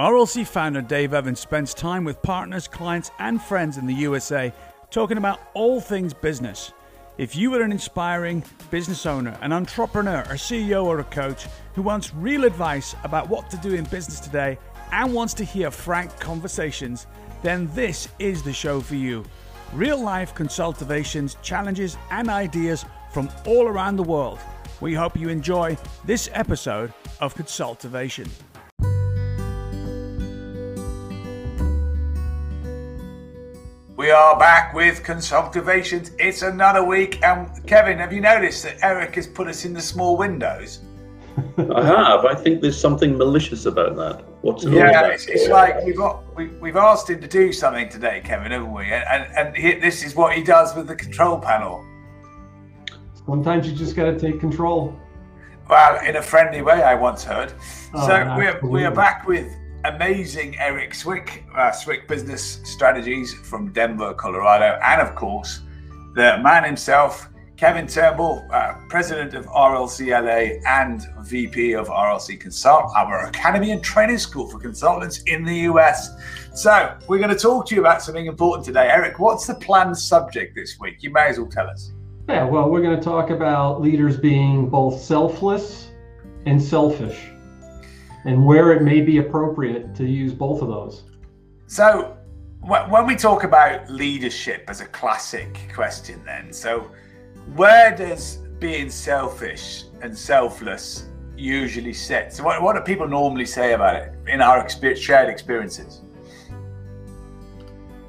RLC founder Dave Evans spends time with partners, clients, and friends in the USA talking about all things business. If you are an inspiring business owner, an entrepreneur, a CEO, or a coach who wants real advice about what to do in business today and wants to hear frank conversations, then this is the show for you. Real life consultations, challenges, and ideas from all around the world. We hope you enjoy this episode of Consultivation. We are back with Consultivations. It's another week. And Kevin, have you noticed that Eric has put us in the small windows? I have. I think there's something malicious about that. What's it yeah, it's, it's, like we've got we, we've asked him to do something today, Kevin, haven't we? And and, and he, this is what he does with the control panel. Sometimes you just got to take control. Well, in a friendly way, I once heard. Oh, so we're we are back with amazing Eric Swick, uh, Swick Business Strategies from Denver, Colorado, and of course, the man himself, Kevin Turnbull, uh, President of RLCLA and VP of RLC Consult, our academy and training school for consultants in the US. So, we're going to talk to you about something important today. Eric, what's the planned subject this week? You may as well tell us. Yeah, well, we're going to talk about leaders being both selfless and selfish and where it may be appropriate to use both of those. So, when we talk about leadership as a classic question, then, so where does being selfish and selfless usually sit? So, what, what do people normally say about it in our experience, shared experiences?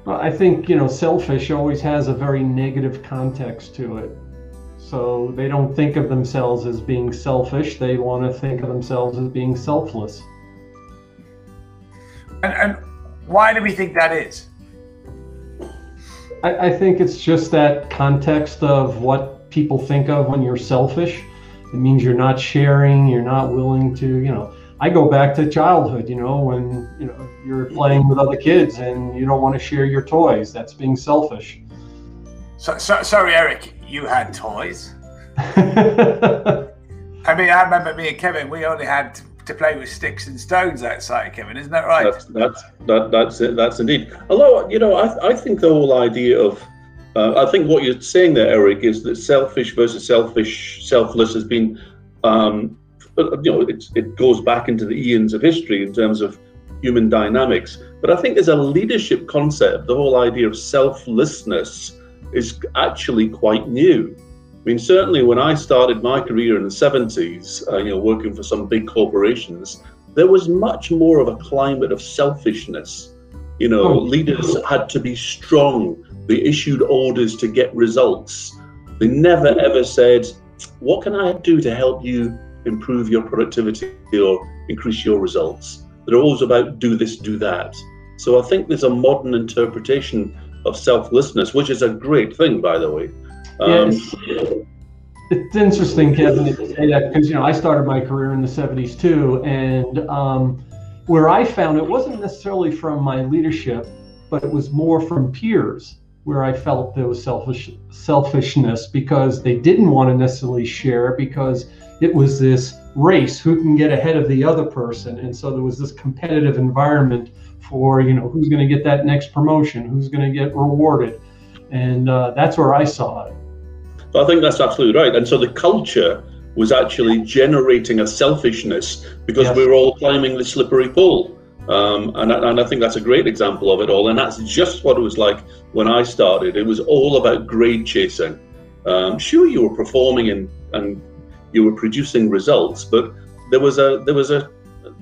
Well, I think, you know, selfish always has a very negative context to it. So they don't think of themselves as being selfish. They want to think of themselves as being selfless. And, and why do we think that is? I, I think it's just that context of what people think of when you're selfish. It means you're not sharing, you're not willing to, you know. I go back to childhood, you know, when you know you're playing with other kids and you don't want to share your toys. That's being selfish. So, so, sorry, Eric, you had toys. I mean, I remember me and Kevin. We only had to play with sticks and stones outside, Kevin. Isn't that right? That's that's that, that's it. That's indeed. Although you know, I, I think the whole idea of uh, I think what you're saying there, Eric, is that selfish versus selfish, selfless has been, um, you know, it goes back into the eons of history in terms of human dynamics. But I think there's a leadership concept. The whole idea of selflessness is actually quite new. I mean, certainly when I started my career in the 70s, uh, you know, working for some big corporations, there was much more of a climate of selfishness. You know, oh. leaders had to be strong. They issued orders to get results. They never ever said, What can I do to help you improve your productivity or increase your results? They're always about do this, do that. So I think there's a modern interpretation of selflessness, which is a great thing, by the way. Um, yes. It's interesting, Kevin, to say that because you know I started my career in the '70s too, and um, where I found it wasn't necessarily from my leadership, but it was more from peers where I felt there was selfish selfishness because they didn't want to necessarily share because it was this race who can get ahead of the other person, and so there was this competitive environment for you know who's going to get that next promotion, who's going to get rewarded, and uh, that's where I saw it. I think that's absolutely right. And so the culture was actually generating a selfishness because yes. we were all climbing the slippery pole. Um, and, and I think that's a great example of it all. And that's just what it was like when I started. It was all about grade chasing. Um, sure, you were performing and, and you were producing results, but there was a there was a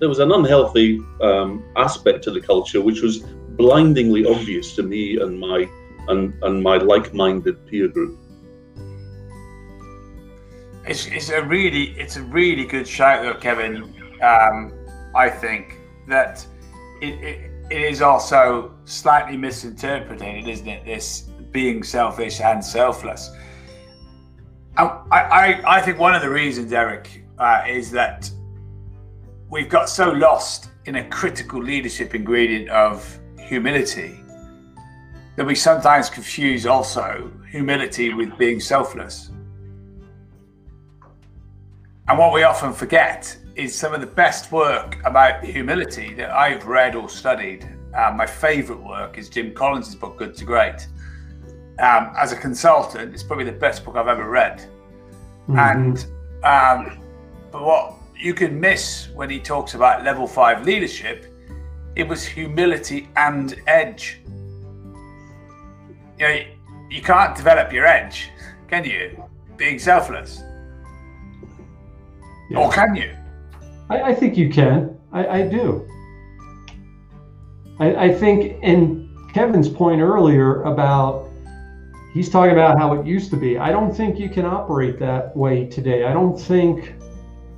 there was an unhealthy um, aspect to the culture which was blindingly obvious to me and my and, and my like-minded peer group. It's, it's a really it's a really good shout though, Kevin. Um, I think that it, it, it is also slightly misinterpreted, isn't it? This being selfish and selfless. I, I, I think one of the reasons, Eric, uh, is that we've got so lost in a critical leadership ingredient of humility that we sometimes confuse also humility with being selfless. And what we often forget is some of the best work about humility that I've read or studied. Uh, my favorite work is Jim Collins' book, Good to Great. Um, as a consultant, it's probably the best book I've ever read. Mm-hmm. And um, but what you can miss when he talks about level five leadership, it was humility and edge. You know, you can't develop your edge, can you? Being selfless. Yeah. Or can you? I, I think you can. I, I do. I, I think in Kevin's point earlier about he's talking about how it used to be. I don't think you can operate that way today. I don't think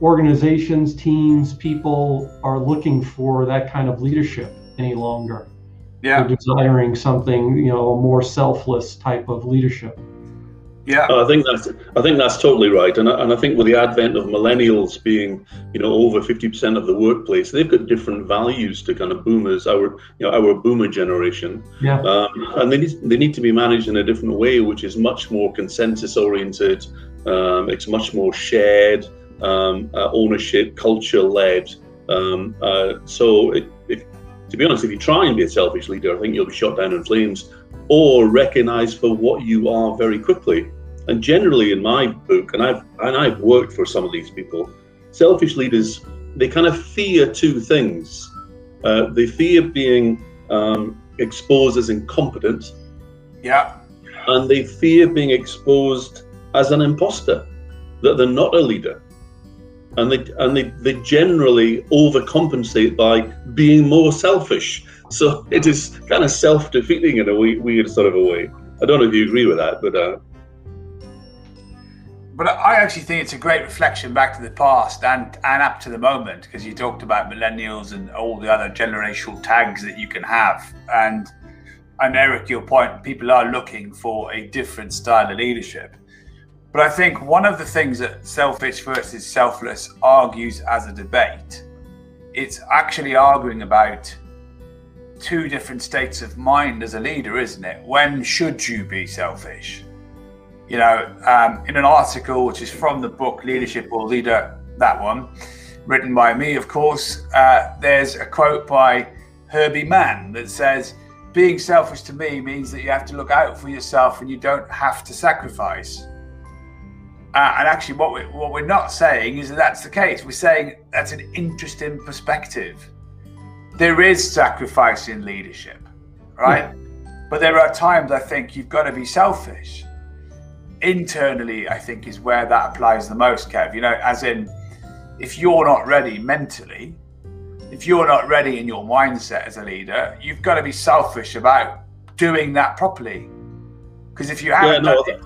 organizations, teams, people are looking for that kind of leadership any longer. Yeah. They're desiring something, you know, a more selfless type of leadership. Yeah, I think that's I think that's totally right, and I, and I think with the advent of millennials being you know over fifty percent of the workplace, they've got different values to kind of boomers, our you know our boomer generation, yeah, um, and they need they need to be managed in a different way, which is much more consensus oriented. Um, it's much more shared um, uh, ownership, culture led. Um, uh, so, it, if, to be honest, if you try and be a selfish leader, I think you'll be shot down in flames or recognized for what you are very quickly. And generally, in my book, and I've and I've worked for some of these people, selfish leaders they kind of fear two things. Uh, they fear being um, exposed as incompetent. Yeah. And they fear being exposed as an imposter, that they're not a leader. And they and they, they generally overcompensate by being more selfish. So it is kind of self-defeating in a weird sort of a way. I don't know if you agree with that, but uh, but I actually think it's a great reflection back to the past and and up to the moment because you talked about millennials and all the other generational tags that you can have and and Eric, your point, people are looking for a different style of leadership. But I think one of the things that selfish versus selfless argues as a debate, it's actually arguing about two different states of mind as a leader, isn't it? When should you be selfish? You know, um, in an article which is from the book Leadership or Leader, that one, written by me, of course, uh, there's a quote by Herbie Mann that says, Being selfish to me means that you have to look out for yourself and you don't have to sacrifice. Uh, and actually, what we're, what we're not saying is that that's the case. We're saying that's an interesting perspective there is sacrifice in leadership, right? Yeah. But there are times I think you've got to be selfish. Internally, I think is where that applies the most, Kev. You know, as in, if you're not ready mentally, if you're not ready in your mindset as a leader, you've got to be selfish about doing that properly. Because if you haven't, yeah, no, it,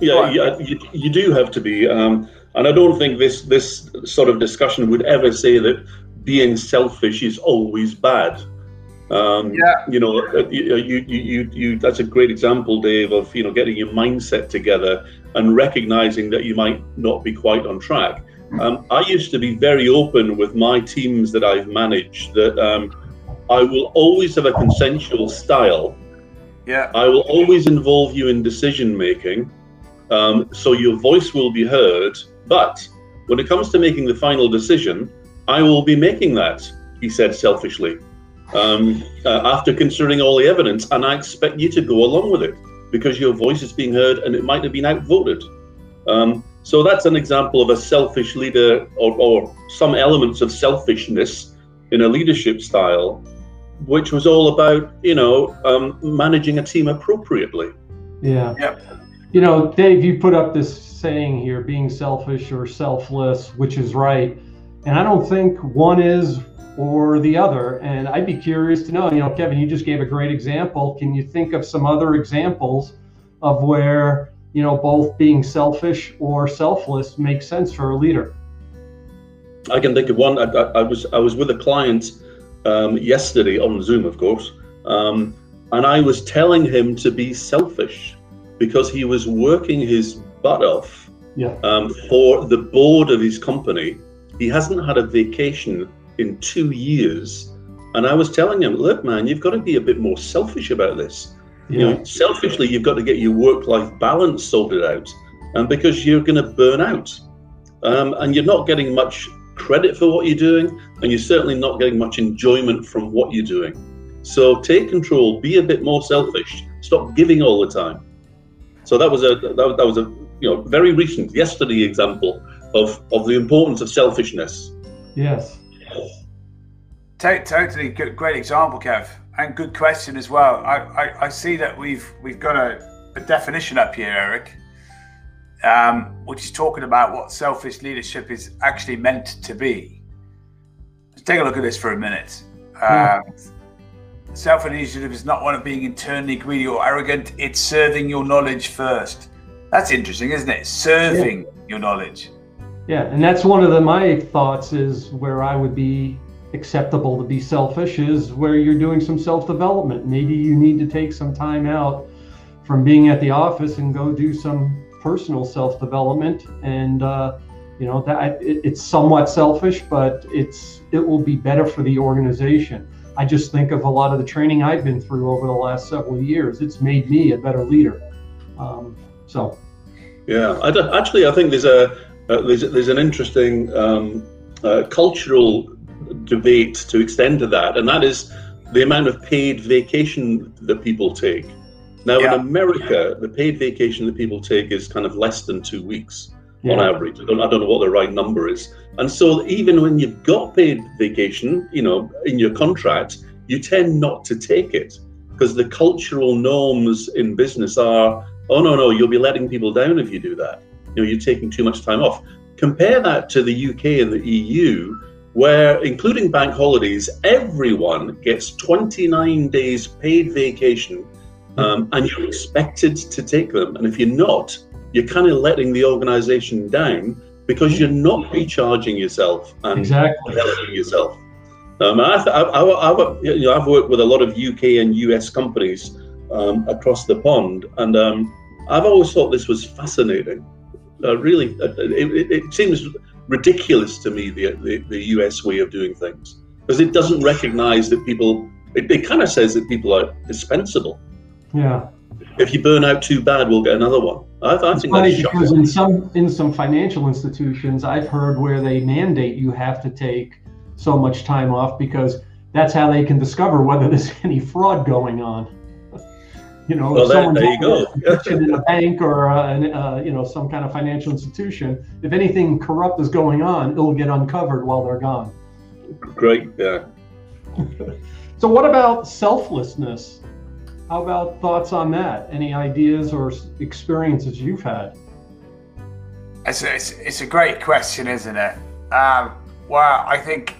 yeah, yeah you, you, do have to be. Um, and I don't think this this sort of discussion would ever say that being selfish is always bad. Um, yeah. You know, uh, you, you, you, you, that's a great example, Dave, of, you know, getting your mindset together and recognizing that you might not be quite on track. Um, I used to be very open with my teams that I've managed that um, I will always have a consensual style. Yeah. I will always involve you in decision making. Um, so your voice will be heard. But when it comes to making the final decision, I will be making that, he said selfishly, um, uh, after considering all the evidence, and I expect you to go along with it because your voice is being heard and it might have been outvoted. Um, so that's an example of a selfish leader or, or some elements of selfishness in a leadership style, which was all about, you know, um, managing a team appropriately. Yeah. Yep. You know, Dave, you put up this saying here being selfish or selfless, which is right. And I don't think one is or the other. And I'd be curious to know, you know, Kevin, you just gave a great example. Can you think of some other examples of where, you know, both being selfish or selfless makes sense for a leader? I can think of one. I, I, I was I was with a client um, yesterday on Zoom, of course, um, and I was telling him to be selfish because he was working his butt off yeah. um, for the board of his company he hasn't had a vacation in two years. And I was telling him, look, man, you've got to be a bit more selfish about this. Yeah. You know, selfishly, you've got to get your work-life balance sorted out, and because you're going to burn out, um, and you're not getting much credit for what you're doing, and you're certainly not getting much enjoyment from what you're doing. So take control, be a bit more selfish, stop giving all the time. So that was a that, that was a you know very recent yesterday example of of the importance of selfishness. Yes. Totally good, great example, Kev, and good question as well. I, I, I see that we've we've got a, a definition up here, Eric, um, which is talking about what selfish leadership is actually meant to be. Let's take a look at this for a minute. Um, Self initiative is not one of being internally greedy or arrogant, it's serving your knowledge first. That's interesting, isn't it? Serving yeah. your knowledge. Yeah, and that's one of the my thoughts is where I would be acceptable to be selfish is where you're doing some self-development. Maybe you need to take some time out from being at the office and go do some personal self-development and uh, you know that it, it's somewhat selfish but it's it will be better for the organization i just think of a lot of the training i've been through over the last several years it's made me a better leader um, so yeah I actually i think there's a uh, there's, there's an interesting um, uh, cultural debate to extend to that, and that is the amount of paid vacation that people take. Now, yeah. in America, the paid vacation that people take is kind of less than two weeks yeah. on average. I don't, I don't know what the right number is. And so, even when you've got paid vacation, you know, in your contract, you tend not to take it because the cultural norms in business are, oh no, no, you'll be letting people down if you do that. You know, you're taking too much time off. Compare that to the UK and the EU, where, including bank holidays, everyone gets 29 days paid vacation um, and you're expected to take them. And if you're not, you're kind of letting the organization down because you're not recharging yourself and exactly. developing yourself. Um, I, have you know, worked with a lot of UK and US companies um, across the pond, and um, I've always thought this was fascinating. Uh, really, uh, it, it, seems ridiculous to me the, the, the US way of doing things because it doesn't recognize that people. It, it kind of says that people are dispensable. Yeah. If you burn out too bad, we'll get another one. I, I think funny that's because in some in some financial institutions, I've heard where they mandate you have to take so much time off because that's how they can discover whether there's any fraud going on you know, well, that, there you go. in a bank or uh, uh, you know some kind of financial institution, if anything corrupt is going on, it'll get uncovered while they're gone. Great, yeah. so, what about selflessness? How about thoughts on that? Any ideas or experiences you've had? It's a, it's, it's a great question, isn't it? Um, well, I think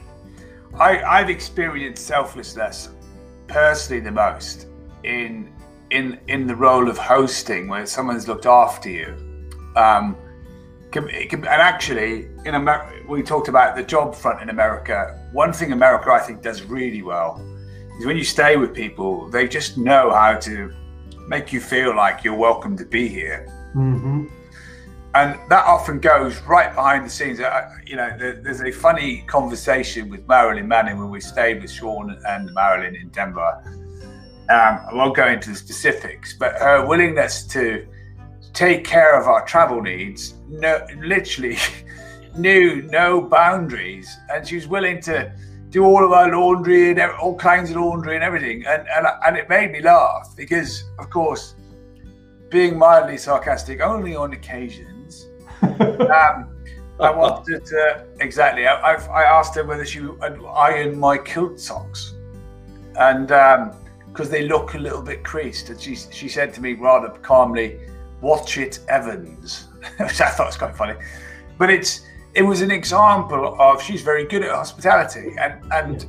I, I've experienced selflessness personally the most in in in the role of hosting, where someone's looked after you. Um, can, can, and actually, in America, we talked about the job front in America. One thing America, I think, does really well is when you stay with people, they just know how to make you feel like you're welcome to be here. Mm-hmm. And that often goes right behind the scenes. You know, there's a funny conversation with Marilyn Manning when we stayed with Sean and Marilyn in Denver um, I won't go into the specifics, but her willingness to take care of our travel needs, no, literally knew no boundaries, and she was willing to do all of our laundry and all kinds of laundry and everything, and and, and it made me laugh because, of course, being mildly sarcastic only on occasions. um, I wanted to exactly. I, I, asked her whether she would iron my kilt socks, and um, because they look a little bit creased. And she she said to me rather calmly, "Watch it, Evans," which I thought was quite funny. But it's it was an example of she's very good at hospitality, and and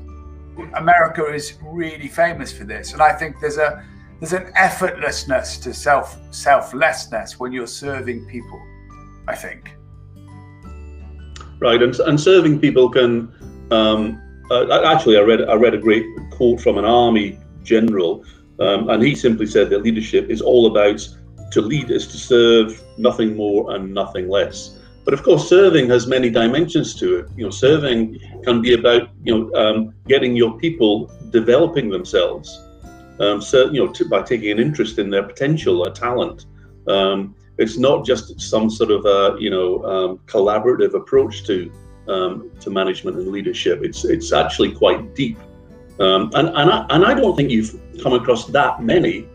America is really famous for this. And I think there's a there's an effortlessness to self selflessness when you're serving people. I think. Right, and and serving people can. Um, uh, actually, I read I read a great quote from an army general. Um, and he simply said that leadership is all about to lead is to serve, nothing more and nothing less. But of course, serving has many dimensions to it. You know, serving can be about you know um, getting your people developing themselves. Um, so you know, to, by taking an interest in their potential, or talent. Um, it's not just some sort of a you know um, collaborative approach to um, to management and leadership. It's it's actually quite deep, um, and and I, and I don't think you've come across that many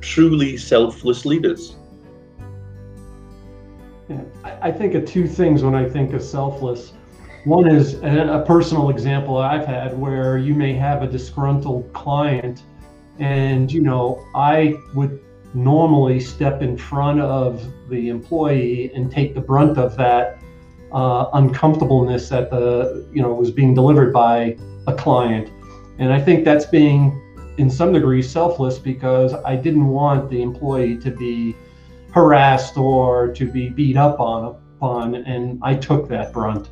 truly selfless leaders. I think of two things when I think of selfless. One is a, a personal example I've had where you may have a disgruntled client, and you know I would normally step in front of the employee and take the brunt of that uh, uncomfortableness that the you know was being delivered by a client and i think that's being in some degree selfless because i didn't want the employee to be harassed or to be beat up on upon and i took that brunt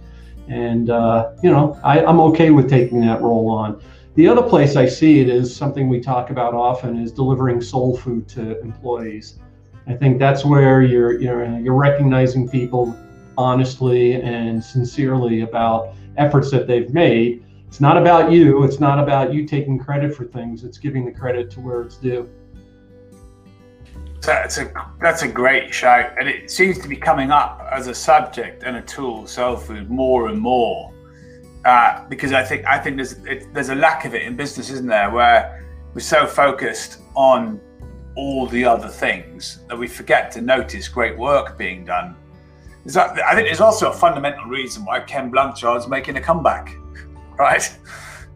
and uh, you know I, i'm okay with taking that role on the other place I see it is something we talk about often is delivering soul food to employees. I think that's where you're you're you're recognizing people honestly and sincerely about efforts that they've made. It's not about you. It's not about you taking credit for things. It's giving the credit to where it's due. It's a, that's a great shout, and it seems to be coming up as a subject and a tool, soul food, more and more uh, because I think I think there's it, there's a lack of it in business, isn't there? Where we're so focused on all the other things that we forget to notice great work being done. Is That, I think there's also a fundamental reason why Ken Blanchard is making a comeback, right?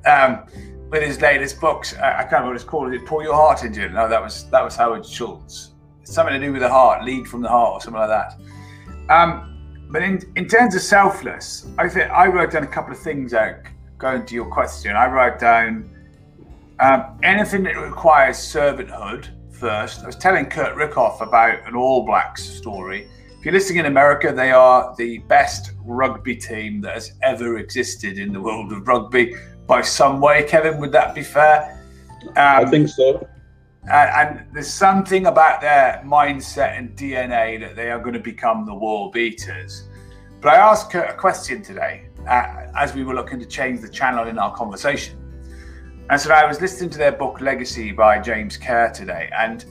Um, with his latest books, I, I can't remember what it's called. Is it Pour Your Heart Into It? No, that was that was Howard Schultz. Something to do with the heart, lead from the heart, or something like that. Um, but in, in terms of selfless, I think I wrote down a couple of things out going to your question. I wrote down um, anything that requires servanthood first. I was telling Kurt Rickoff about an All Blacks story. If you're listening in America, they are the best rugby team that has ever existed in the world of rugby by some way. Kevin, would that be fair? Um, I think so. And, and there's something about their mindset and DNA that they are going to become the world beaters. But I asked a question today uh, as we were looking to change the channel in our conversation. And so I was listening to their book Legacy by James Kerr today, and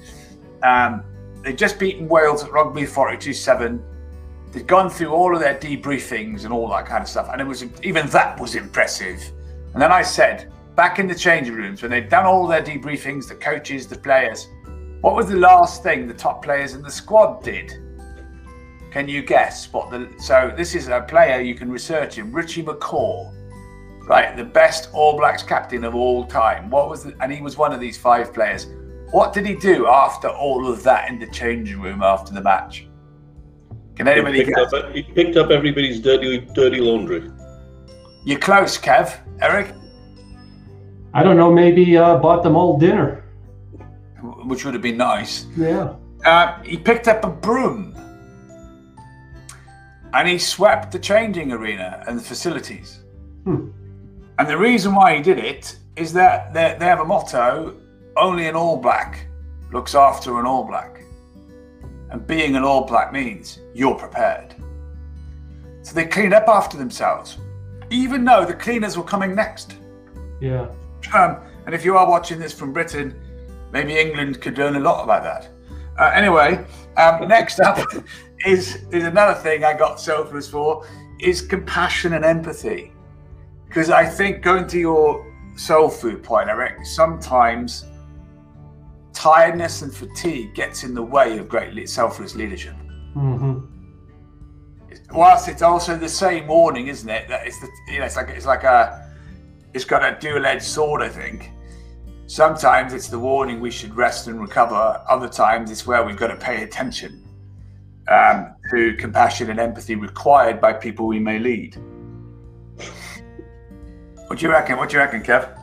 um, they'd just beaten Wales at rugby 42 7. They'd gone through all of their debriefings and all that kind of stuff, and it was even that was impressive. And then I said, back in the changing rooms when they'd done all their debriefings, the coaches, the players, what was the last thing the top players in the squad did? Can you guess what the so this is a player you can research him, Richie McCaw, right? The best All Blacks captain of all time. What was the, and he was one of these five players. What did he do after all of that in the changing room after the match? Can anybody he picked, up, he picked up everybody's dirty dirty laundry. You're close, Kev. Eric? I don't know, maybe uh, bought them all dinner. Which would have been nice. Yeah. Uh, he picked up a broom and he swept the changing arena and the facilities. Hmm. And the reason why he did it is that they, they have a motto only an All Black looks after an All Black. And being an All Black means you're prepared. So they cleaned up after themselves, even though the cleaners were coming next. Yeah. Um, and if you are watching this from Britain, maybe England could learn a lot about that. Uh, anyway, um, next up is is another thing I got selfless for is compassion and empathy, because I think going to your soul food point, Eric, sometimes tiredness and fatigue gets in the way of great selfless leadership. Mm-hmm. Whilst it's also the same warning, isn't it? That it's the you know it's like it's like a it's got a dual-edged sword, I think. Sometimes it's the warning we should rest and recover. Other times it's where we've got to pay attention um, to compassion and empathy required by people we may lead. What do you reckon? What do you reckon, Kev?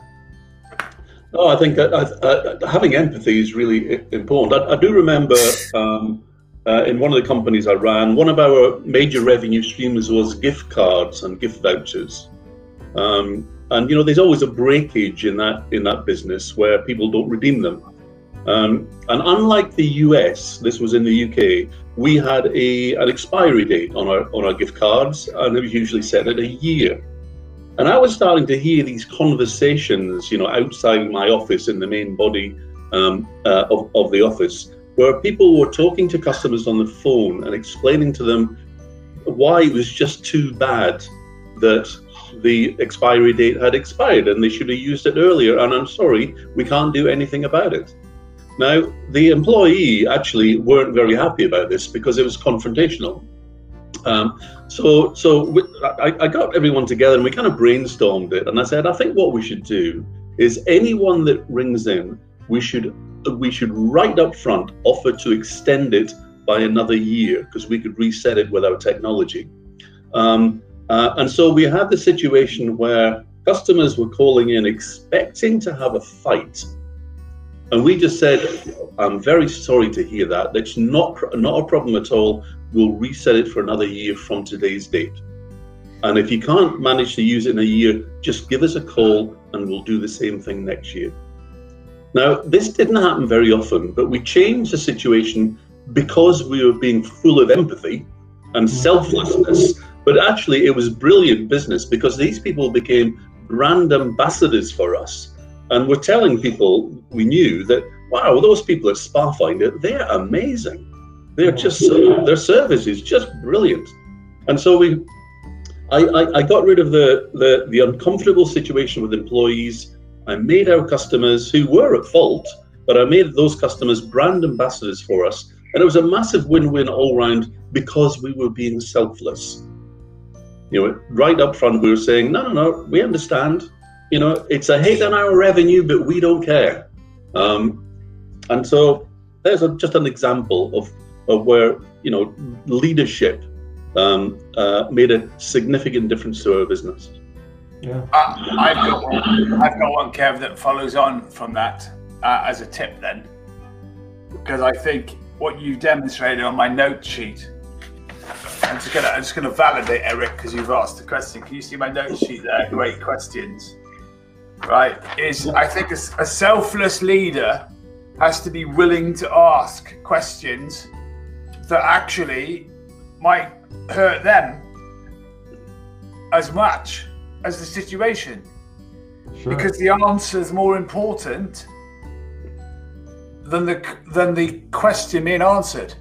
Oh, I think uh, having empathy is really important. I, I do remember um, uh, in one of the companies I ran, one of our major revenue streams was gift cards and gift vouchers. Um, and you know, there's always a breakage in that in that business where people don't redeem them. Um, and unlike the US, this was in the UK, we had a an expiry date on our on our gift cards, and it was usually set at a year. And I was starting to hear these conversations, you know, outside my office in the main body um, uh, of, of the office, where people were talking to customers on the phone and explaining to them why it was just too bad that the expiry date had expired and they should have used it earlier. And I'm sorry, we can't do anything about it. Now, the employee actually weren't very happy about this because it was confrontational. Um, so, so we, I, I got everyone together and we kind of brainstormed it. And I said, I think what we should do is anyone that rings in, we should we should right up front offer to extend it by another year because we could reset it with our technology. Um, uh, and so we had the situation where customers were calling in expecting to have a fight. And we just said, I'm very sorry to hear that. That's not, not a problem at all. We'll reset it for another year from today's date. And if you can't manage to use it in a year, just give us a call and we'll do the same thing next year. Now, this didn't happen very often, but we changed the situation because we were being full of empathy and mm-hmm. selflessness but actually, it was brilliant business because these people became brand ambassadors for us. And we're telling people we knew that, wow, those people at Spafinder, they're amazing. They're just, their service is just brilliant. And so we, I, I, I got rid of the, the, the uncomfortable situation with employees. I made our customers who were at fault, but I made those customers brand ambassadors for us. And it was a massive win win all round because we were being selfless you know, right up front, we were saying, no, no, no, we understand. You know, it's a hit on our revenue, but we don't care. Um, and so there's a, just an example of, of where, you know, leadership um, uh, made a significant difference to our business. Yeah. Uh, I've got one. I've got one, Kev, that follows on from that uh, as a tip then, because I think what you've demonstrated on my note sheet I'm just gonna I'm just gonna validate Eric because you've asked the question. Can you see my note sheet there? Great questions. Right, is I think a, a selfless leader has to be willing to ask questions that actually might hurt them as much as the situation. Sure. Because the answer is more important than the than the question being answered.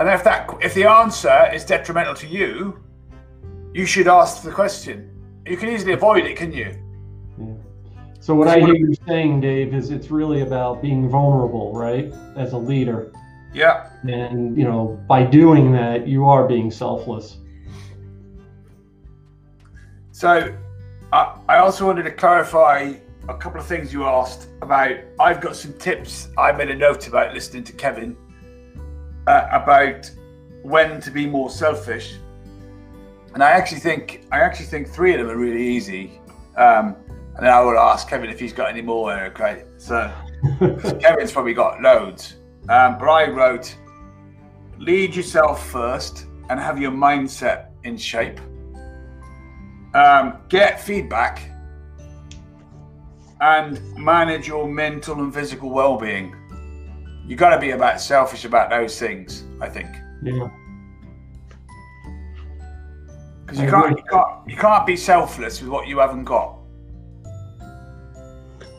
And if that if the answer is detrimental to you, you should ask the question. You can easily avoid it, can you? Yeah. So what I hear you saying, Dave, is it's really about being vulnerable, right? As a leader. Yeah. And you know, by doing that, you are being selfless. So, I, I also wanted to clarify a couple of things you asked about. I've got some tips I made a note about listening to Kevin uh, about when to be more selfish. And I actually think I actually think three of them are really easy. Um, and then I will ask Kevin if he's got any more. Okay, so Kevin's probably got loads. Um, but I wrote, lead yourself first and have your mindset in shape. Um, get feedback and manage your mental and physical well-being you got to be about selfish about those things. I think. Yeah. Because you can't, you can't, you can't be selfless with what you haven't got.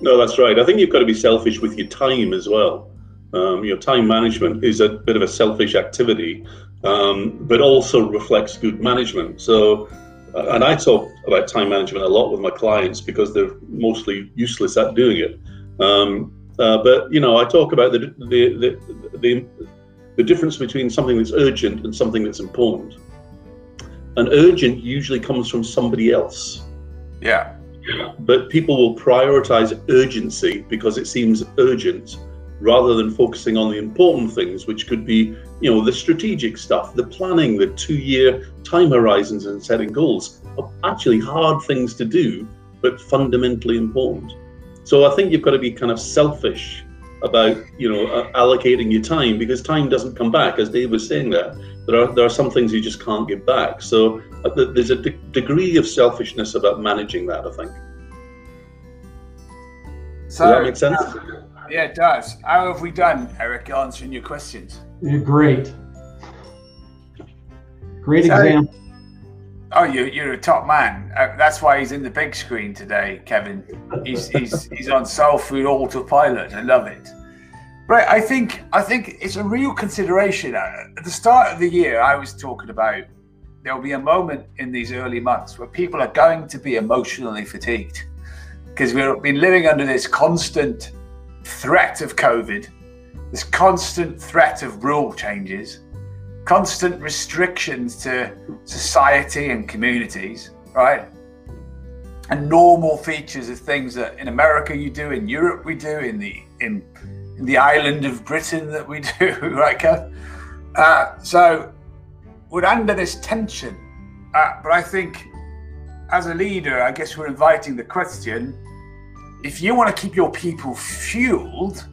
No, that's right. I think you've got to be selfish with your time as well. Um, your time management is a bit of a selfish activity, um, but also reflects good management. So, uh, and I talk about time management a lot with my clients because they're mostly useless at doing it. Um, uh, but you know, I talk about the the, the the the difference between something that's urgent and something that's important. And urgent usually comes from somebody else. Yeah. But people will prioritize urgency because it seems urgent rather than focusing on the important things, which could be, you know, the strategic stuff, the planning, the two year time horizons and setting goals are actually hard things to do, but fundamentally important. So I think you've got to be kind of selfish about you know uh, allocating your time because time doesn't come back, as Dave was saying there. There are there are some things you just can't give back. So uh, there's a de- degree of selfishness about managing that. I think. So, does that make sense? Uh, yeah, it does. How have we done, Eric, answering your questions? You're great. Great so, example. Oh, you're, you're a top man. Uh, that's why he's in the big screen today, Kevin. He's he's he's on Soul Food Autopilot. I love it. Right, I think I think it's a real consideration. Uh, at the start of the year, I was talking about there'll be a moment in these early months where people are going to be emotionally fatigued because we've been living under this constant threat of COVID, this constant threat of rule changes, constant restrictions to society and communities, right? And normal features of things that in America you do, in Europe we do, in the in, in the island of Britain that we do, right? Uh, so we're under this tension. Uh, but I think as a leader, I guess we're inviting the question if you want to keep your people fueled,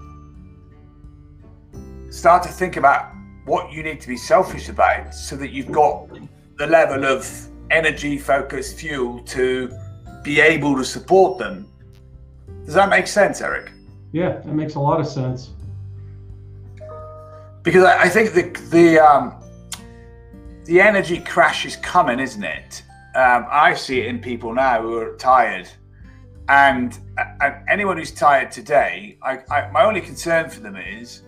start to think about what you need to be selfish about so that you've got the level of energy, focus, fuel to be able to support them. Does that make sense, Eric? Yeah, that makes a lot of sense. Because I, I think the the um, the energy crash is coming, isn't it? Um, I see it in people now who are tired and, and anyone who's tired today, I, I, my only concern for them is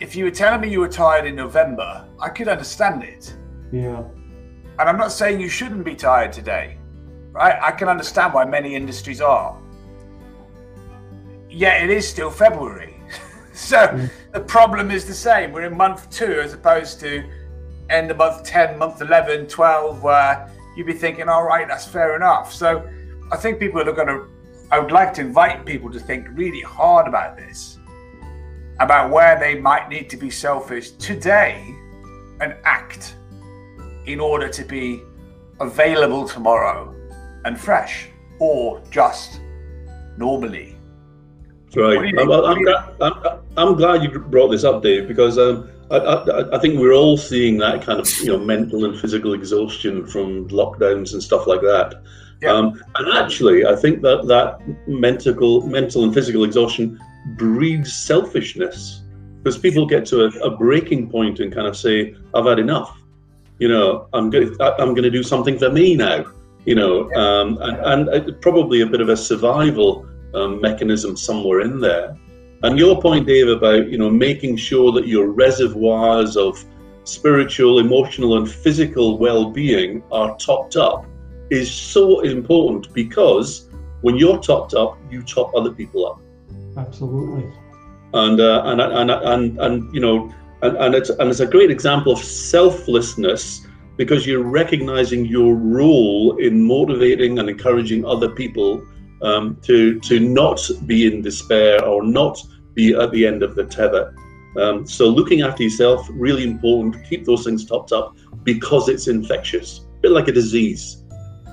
if you were telling me you were tired in November, I could understand it. Yeah. And I'm not saying you shouldn't be tired today, right? I can understand why many industries are. Yet it is still February. so mm. the problem is the same. We're in month two as opposed to end of month 10, month 11, 12, where you'd be thinking, all right, that's fair enough. So I think people are going to I would like to invite people to think really hard about this, about where they might need to be selfish today and act in order to be available tomorrow and fresh or just normally. Right. I'm, I'm, I'm, I'm, glad you brought this up, Dave, because um, I, I, I, think we're all seeing that kind of you know mental and physical exhaustion from lockdowns and stuff like that. Yeah. Um, and actually, I think that that mental, mental and physical exhaustion breeds selfishness because people get to a, a, breaking point and kind of say, "I've had enough." You know, I'm going. I'm going to do something for me now. You know, um, and, and probably a bit of a survival um, mechanism somewhere in there. And your point, Dave, about you know making sure that your reservoirs of spiritual, emotional, and physical well-being are topped up is so important because when you're topped up, you top other people up. Absolutely. And uh, and, and and and you know, and, and it's and it's a great example of selflessness because you're recognizing your role in motivating and encouraging other people um, to to not be in despair or not be at the end of the tether. Um, so looking after yourself really important. Keep those things topped up because it's infectious, a bit like a disease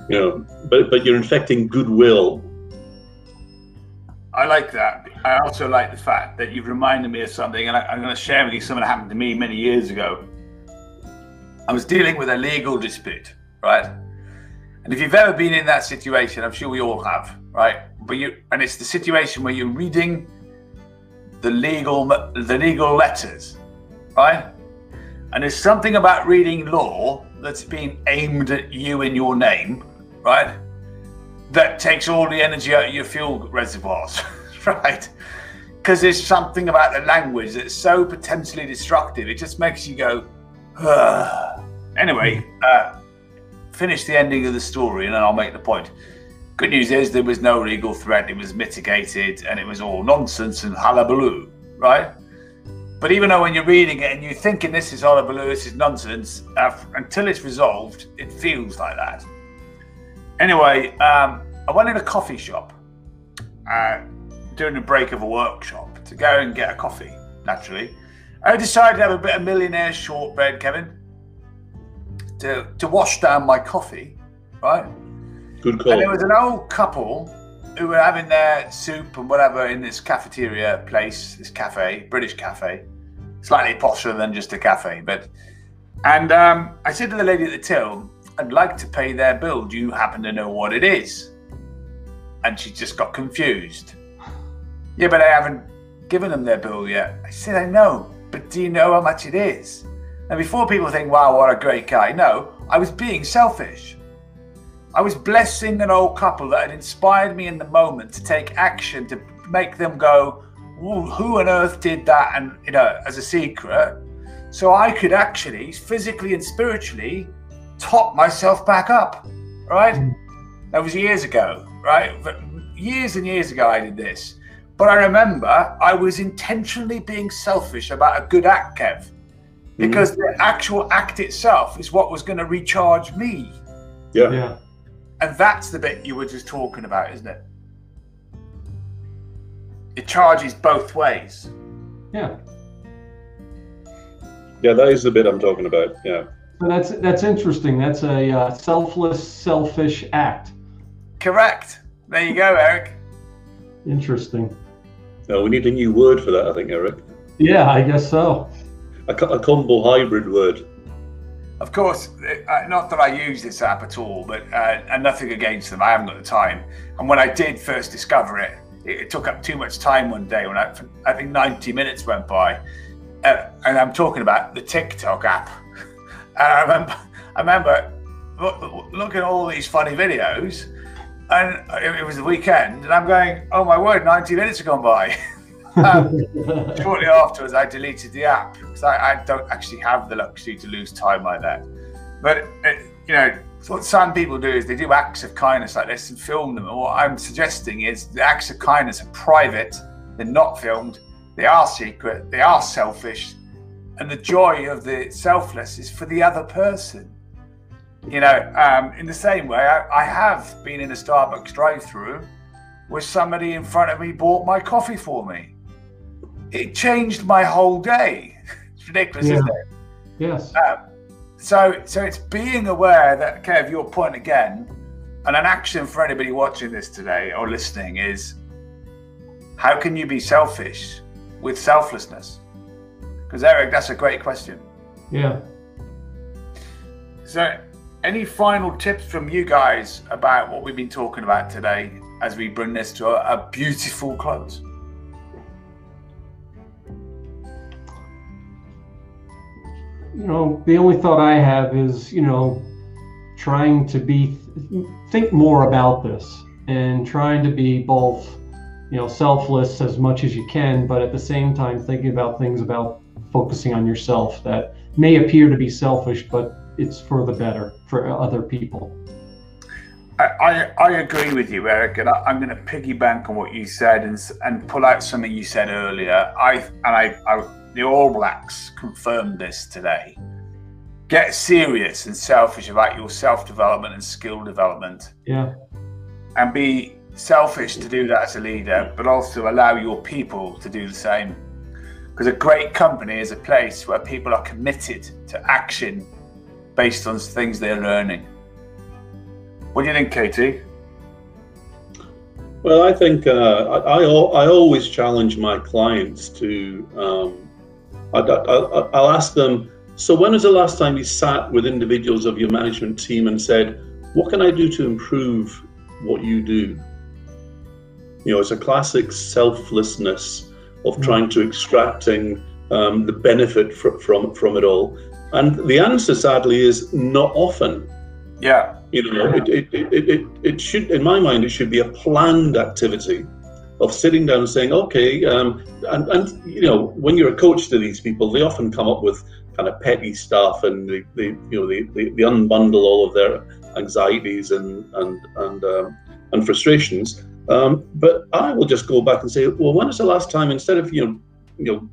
you know, but but you're infecting goodwill. I like that. I also like the fact that you've reminded me of something, and I, am going to share with you something that happened to me many years ago. I was dealing with a legal dispute, right? And if you've ever been in that situation, I'm sure we all have, right? But you, and it's the situation where you're reading the legal, the legal letters, right? And there's something about reading law that's been aimed at you in your name right? That takes all the energy out of your fuel reservoirs, right? Because there's something about the language that's so potentially destructive. It just makes you go, Ugh. anyway. Uh, finish the ending of the story, and then I'll make the point. Good news is there was no legal threat; it was mitigated, and it was all nonsense and hullabaloo, right? But even though when you're reading it and you're thinking this is hullabaloo, this is nonsense, uh, until it's resolved, it feels like that. Anyway, um, I went in a coffee shop uh, during the break of a workshop to go and get a coffee, naturally. I decided to have a bit of millionaire shortbread, Kevin, to, to wash down my coffee, right? Good call. And there was an old couple who were having their soup and whatever in this cafeteria place, this cafe, British cafe, slightly posher than just a cafe. But and um, I said to the lady at the till, I'd like to pay their bill. Do you happen to know what it is? And she just got confused. Yeah, but I haven't given them their bill yet. I said, I know, but do you know how much it is? And before people think, wow, what a great guy, no, I was being selfish. I was blessing an old couple that had inspired me in the moment to take action to make them go, who on earth did that? And, you know, as a secret. So I could actually physically and spiritually top myself back up, right? Mm. That was years ago, right? But years and years ago, I did this. But I remember I was intentionally being selfish about a good act, Kev, because mm. the actual act itself is what was going to recharge me. Yeah. yeah. And that's the bit you were just talking about, isn't it? It charges both ways. Yeah. Yeah, that is the bit I'm talking about. Yeah. So that's that's interesting. That's a uh, selfless, selfish act. Correct. There you go, Eric. Interesting. No, we need a new word for that, I think, Eric. Yeah, I guess so. A, a combo hybrid word. Of course, uh, not that I use this app at all, but uh, and nothing against them. I haven't got the time. And when I did first discover it, it, it took up too much time one day. When I, I think 90 minutes went by, uh, and I'm talking about the TikTok app. And I remember, I remember look, looking at all these funny videos, and it was the weekend, and I'm going, "Oh my word, 90 minutes have gone by." um, shortly afterwards, I deleted the app because I, I, don't actually have the luxury to lose time like that. But it, uh, you know, what some people do is they do acts of kindness like this and film them. And what I'm suggesting is the acts of kindness are private; they're not filmed, they are secret, they are selfish, and the joy of the selfless is for the other person. You know, um, in the same way, I, I have been in a Starbucks drive-through where somebody in front of me bought my coffee for me. It changed my whole day. it's ridiculous, yeah. isn't it? Yes. Um, so, so it's being aware that, Kev, your point again, and an action for anybody watching this today or listening is how can you be selfish with selflessness? Because Eric, that's a great question. Yeah. So, any final tips from you guys about what we've been talking about today as we bring this to a, a beautiful close? You know, the only thought I have is, you know, trying to be think more about this and trying to be both, you know, selfless as much as you can, but at the same time thinking about things about focusing on yourself that may appear to be selfish, but it's for the better for other people. I, I, I agree with you, Eric, and I, am going to piggyback on what you said and, and pull out something you said earlier. I and I, I the All Blacks confirmed this today. Get serious and selfish about your self development and skill development. Yeah. And be selfish to do that as a leader, but also allow your people to do the same. Because a great company is a place where people are committed to action based on things they're learning. What do you think, Katie? Well, I think uh, I, I, I, always challenge my clients to, um, I, will ask them, so when was the last time you sat with individuals of your management team and said, what can I do to improve what you do? You know, it's a classic selflessness of mm. trying to extracting um, the benefit fr- from from it all. And the answer, sadly, is not often. Yeah. You know, it, it, it, it, it should, in my mind, it should be a planned activity of sitting down and saying, okay, um, and, and, you know, when you're a coach to these people, they often come up with kind of petty stuff and they, they you know, they, they, they unbundle all of their anxieties and, and, and, um, and frustrations. Um, but I will just go back and say, well, when was the last time, instead of, you know, you know,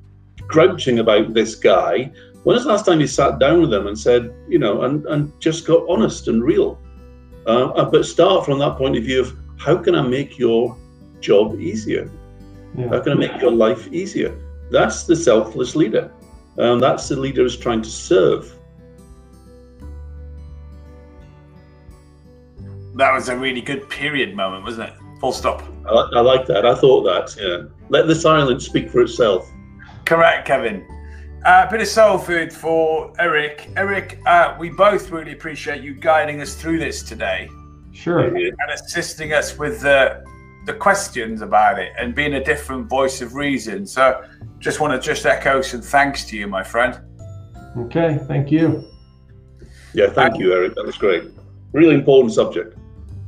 grouching about this guy, when was the last time you sat down with them and said, you know, and, and just got honest and real? Uh, uh, but start from that point of view of how can I make your job easier? Yeah. How can I make your life easier? That's the selfless leader. Um, that's the leader who's trying to serve. That was a really good period moment, wasn't it? Full stop. I, I like that. I thought that. Yeah. Let the silence speak for itself. Correct, Kevin. A uh, bit of soul food for Eric. Eric, uh, we both really appreciate you guiding us through this today. Sure. And assisting us with the the questions about it and being a different voice of reason. So, just want to just echo some thanks to you, my friend. Okay, thank you. Yeah, thank um, you, Eric. That was great. Really important subject.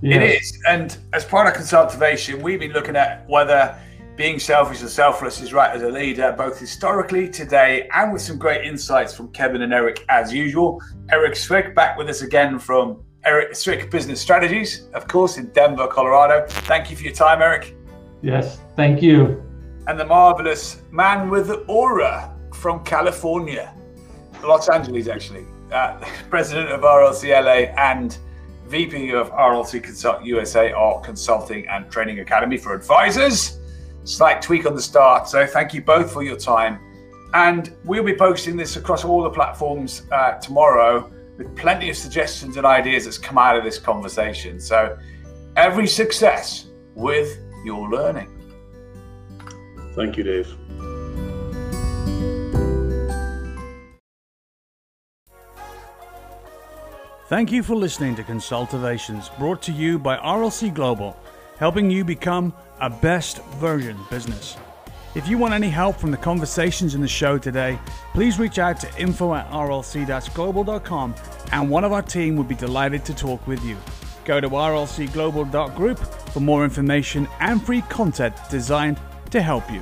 Yes. It is, and as part of Consultivations, we've been looking at whether being selfish and selfless is right as a leader, both historically, today, and with some great insights from Kevin and Eric as usual. Eric Swick back with us again from Eric Swick Business Strategies, of course, in Denver, Colorado. Thank you for your time, Eric. Yes, thank you. And the marvelous man with the aura from California, Los Angeles, actually, uh, president of RLCLA and VP of RLC Consult USA, our consulting and training academy for advisors. Slight tweak on the start. So thank you both for your time. And we'll be posting this across all the platforms uh, tomorrow with plenty of suggestions and ideas that's come out of this conversation. So every success with your learning. Thank you, Dave. Thank you for listening to Consultivations, brought to you by RLC Global, helping you become a best version business. If you want any help from the conversations in the show today, please reach out to info at rlc-global.com and one of our team would be delighted to talk with you. Go to rlcglobal.group for more information and free content designed to help you.